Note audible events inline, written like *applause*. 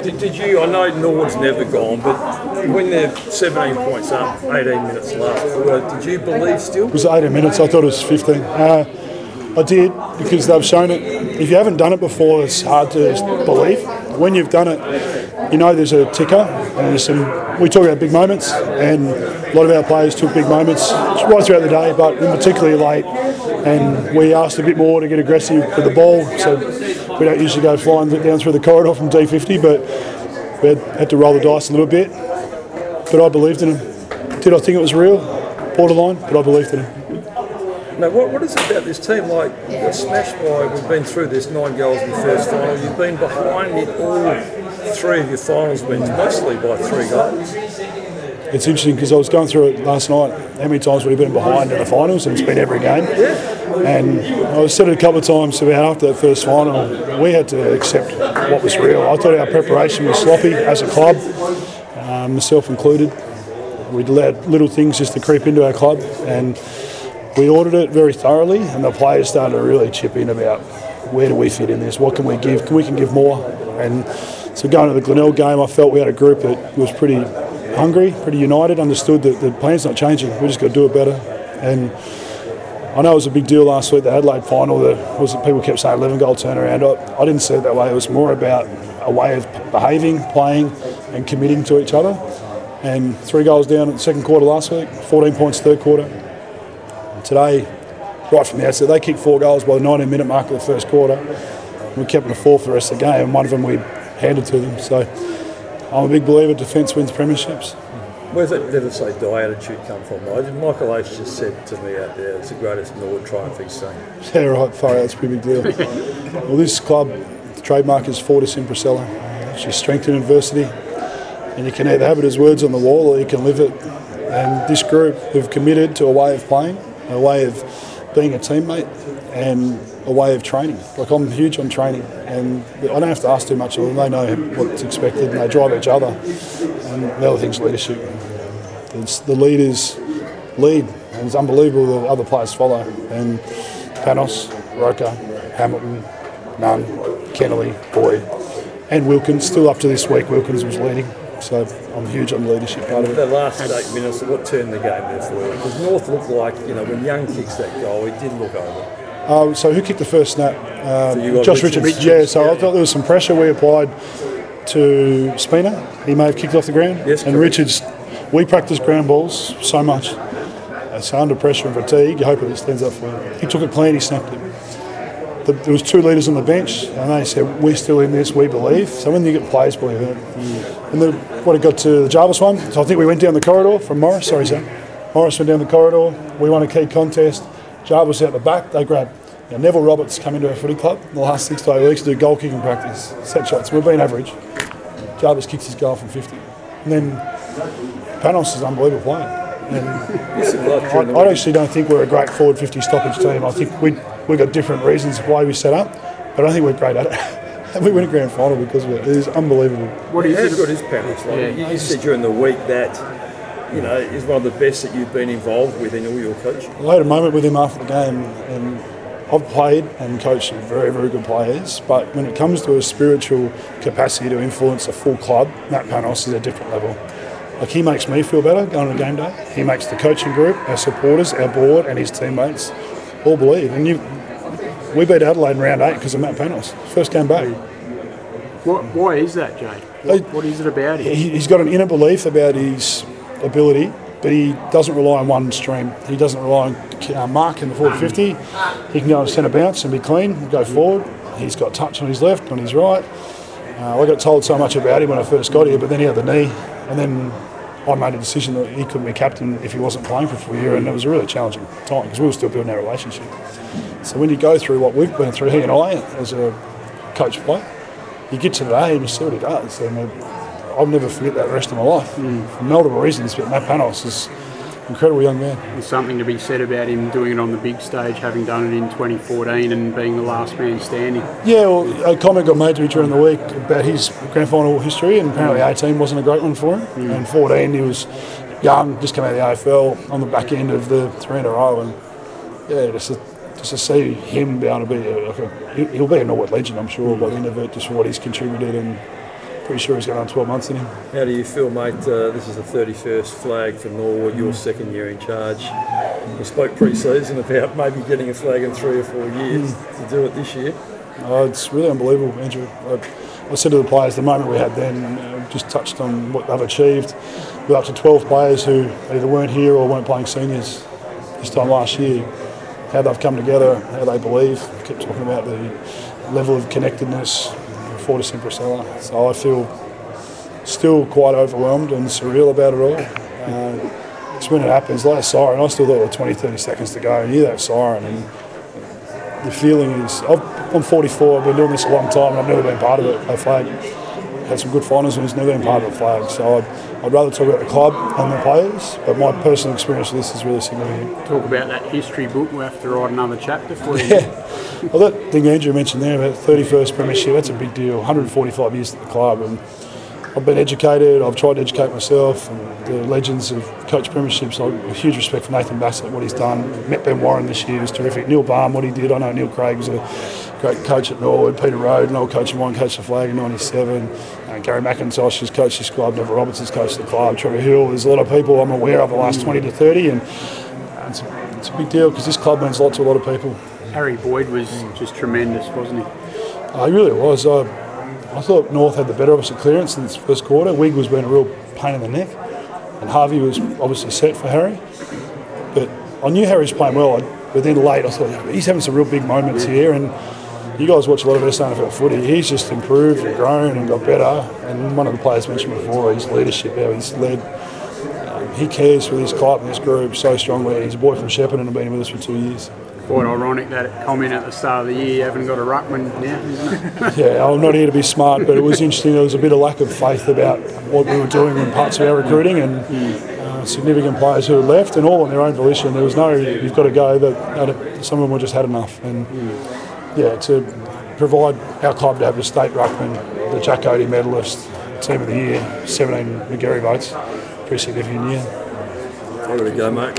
Did, did you? I know Nord's never gone, but when they're 17 points up, 18 minutes left, did you believe still? It was 18 minutes. I thought it was 15. Uh, I did because they've shown it. If you haven't done it before, it's hard to believe. When you've done it, you know there's a ticker and there's some. We talk about big moments, and a lot of our players took big moments right throughout the day, but in particularly late. And we asked a bit more to get aggressive with the ball, so we don't usually go flying down through the corridor from D50, but we had, had to roll the dice a little bit. But I believed in him. Did I think it was real? Borderline, but I believed in him. Now, what, what is it about this team? Like, you got smashed by, we've been through this nine goals in the first final. You've been behind in all three of your finals wins, mostly by three goals. It's interesting because I was going through it last night. How many times have been behind in the finals? And it's been every game. And I said it a couple of times about after that first final, we had to accept what was real. I thought our preparation was sloppy as a club, um, myself included. We'd little things just to creep into our club, and we ordered it very thoroughly. And the players started to really chip in about where do we fit in this? What can we give? Can we can give more? And so going to the Glenelg game, I felt we had a group that was pretty hungry, pretty united, understood that the plan's not changing. We just got to do it better. And I know it was a big deal last week, the Adelaide final. That was people kept saying 11 goal turnaround. I, I didn't see it that way. It was more about a way of behaving, playing, and committing to each other. And three goals down in the second quarter last week, 14 points third quarter. Today, right from the outset, they kicked four goals by the 19 minute mark of the first quarter. We kept them to four for the rest of the game, and one of them we handed to them. So I'm a big believer defence wins premierships. Where's that never say die attitude come from? Nigel? Michael H just said to me out there, it's the greatest Nord triumph he's seen. *laughs* Yeah, right, far it's a pretty big deal. *laughs* well, this club, the trademark is Fortis in Procella. It's strength in adversity, and you can either have it as words on the wall or you can live it. And this group have committed to a way of playing, a way of being a teammate, and a way of training. Like I'm huge on training, and I don't have to ask too much of them. They know what's expected, and they drive each other. And the other thing's leadership. It's the leaders lead, and it's unbelievable that other players follow. And Panos, Roker, Hamilton, Nunn, Kennerley, Boyd, and Wilkins. Still up to this week, Wilkins was leading. So I'm huge on the leadership part of it. The last eight minutes, what turned the game there for you? Because North looked like, you know, when Young kicks that goal, he did look over. Uh, so who kicked the first snap? Um, got Josh Richards. Richards. Yeah, so I thought there was some pressure we applied to Spina. He may have kicked off the ground. Yes, and correct. Richards, we practice ground balls so much. So under pressure and fatigue, you hope it stands up for him. He took it clean, he snapped it. The, there was two leaders on the bench, and they said, "We're still in this. We believe." So when you get players believe it, and then when it got to the Jarvis one, so I think we went down the corridor from Morris. Sorry, Zach. Morris went down the corridor. We won a key contest. Jarvis out the back. They grabbed. Now, Neville Roberts come into our footy club in the last six to eight weeks to do goal kicking practice, set shots. We've been average. Jarvis kicks his goal from 50. And then Panos is an unbelievable player. And This is like I, I actually don't think we're a great forward 50 stoppage team. I think we we got different reasons why we set up, but I think we're great at it. and *laughs* we win a grand final because of it. It is unbelievable. What How is good it? is Panos? Like, Yeah. you, you said during the week that, you know, is one of the best that you've been involved with in all your coaching. I had a moment with him after the game, and I've played and coached very, very good players. But when it comes to a spiritual capacity to influence a full club, Matt Panos is a different level. Like he makes me feel better going to game day. He makes the coaching group, our supporters, our board, and his teammates all believe. And you, we beat Adelaide in round eight because of Matt Panos. First game back. What, why is that, Jay? What, what is it about him? He, he's got an inner belief about his ability, but he doesn't rely on one stream. He doesn't rely on uh, Mark in the forward 50. He can go on centre bounce and be clean and go forward. He's got touch on his left, on his right. Uh, I got told so much about him when I first got here, but then he had the knee, and then I made a decision that he couldn't be captain if he wasn't playing for a full year, and it was a really challenging time because we were still building our relationship. So when you go through what we've been through, he and I, as a coach player, you get to the day and you see what he does. And uh, I'll never forget that the rest of my life for multiple reasons. But Matt Panos is an incredible young man. There's something to be said about him doing it on the big stage, having done it in 2014 and being the last man standing. Yeah, well, a comment got made to me during the week about his grand final history, and apparently 18 wasn't a great one for him. And 14, he was young, just came out of the AFL on the back end of the three in a row, and yeah, just to, just to see him be able to be a, like a he- he'll be a Norwood legend, I'm sure, by the end of it, just for what he's contributed and pretty sure he's got another 12 months in him. How do you feel, mate? Uh, this is the 31st flag for Norwood, your second year in charge. We spoke pre-season about maybe getting a flag in three or four years to do it this year. Oh, it's really unbelievable, Andrew. I, I said to the players, the moment we had then, uh, just touched on what they've achieved. With up to 12 players who either weren't here or weren't playing seniors this time last year. How they've come together, how they believe. I kept talking about the level of connectedness Fortis in Procella. So I feel still quite overwhelmed and surreal about it all. Uh, it's when it happens, like a siren. I still thought there were 20, 30 seconds to go, and hear that siren, and the feeling is I've, I'm 44. I've been doing this a long time, and I've never been part of it. A flag had some good finals, and it's never been part of a flag. So I'd, I'd rather talk about the club and the players, but my personal experience with this is really significant. Talk about that history book. We have to write another chapter for you. Yeah. Well, that thing Andrew mentioned there about 31st premiership, that's a big deal. 145 years at the club, and I've been educated. I've tried to educate myself. The legends of coach premierships. I've a huge respect for Nathan Bassett, what he's done. Met Ben Warren this year, was terrific. Neil Balme, what he did. I know Neil Craig was a great coach at Norwood. Peter Rohde, an old coach of mine, coached the flag in '97. Uh, Gary McIntosh has coached this club. Neville Roberts has coached the club. Trevor Hill. There's a lot of people I'm aware of the last 20 to 30, and uh, it's a, it's a big deal because this club means a lot to a lot of people. Harry Boyd was just tremendous, wasn't he? Uh, he really was. I, I thought North had the better of us at clearance in this first quarter. Wig was being a real pain in the neck, and Harvey was obviously set for Harry. But I knew Harry was playing well, but then late I thought he's having some real big moments here. And you guys watch a lot of SANFL footy. He's just improved and grown and got better. And one of the players mentioned before, his leadership, how he's led. um, He cares for this club and this group so strongly. He's a boy from Shepparton and been with us for two years. Quite ironic that it comment at the start of the year, you haven't got a ruckman now. *laughs* Yeah, I'm not here to be smart, but it was interesting. There was a bit of lack of faith about what we were doing in parts of our recruiting, and uh, significant players who had left, and all on their own volition. There was no, you've got to go. That some of them were just had enough, and yeah, to provide our club to have the state ruckman, the Jack Oatey medalist, team of the year, 17 Magarey votes, pretty significant year. I've got to go, mate.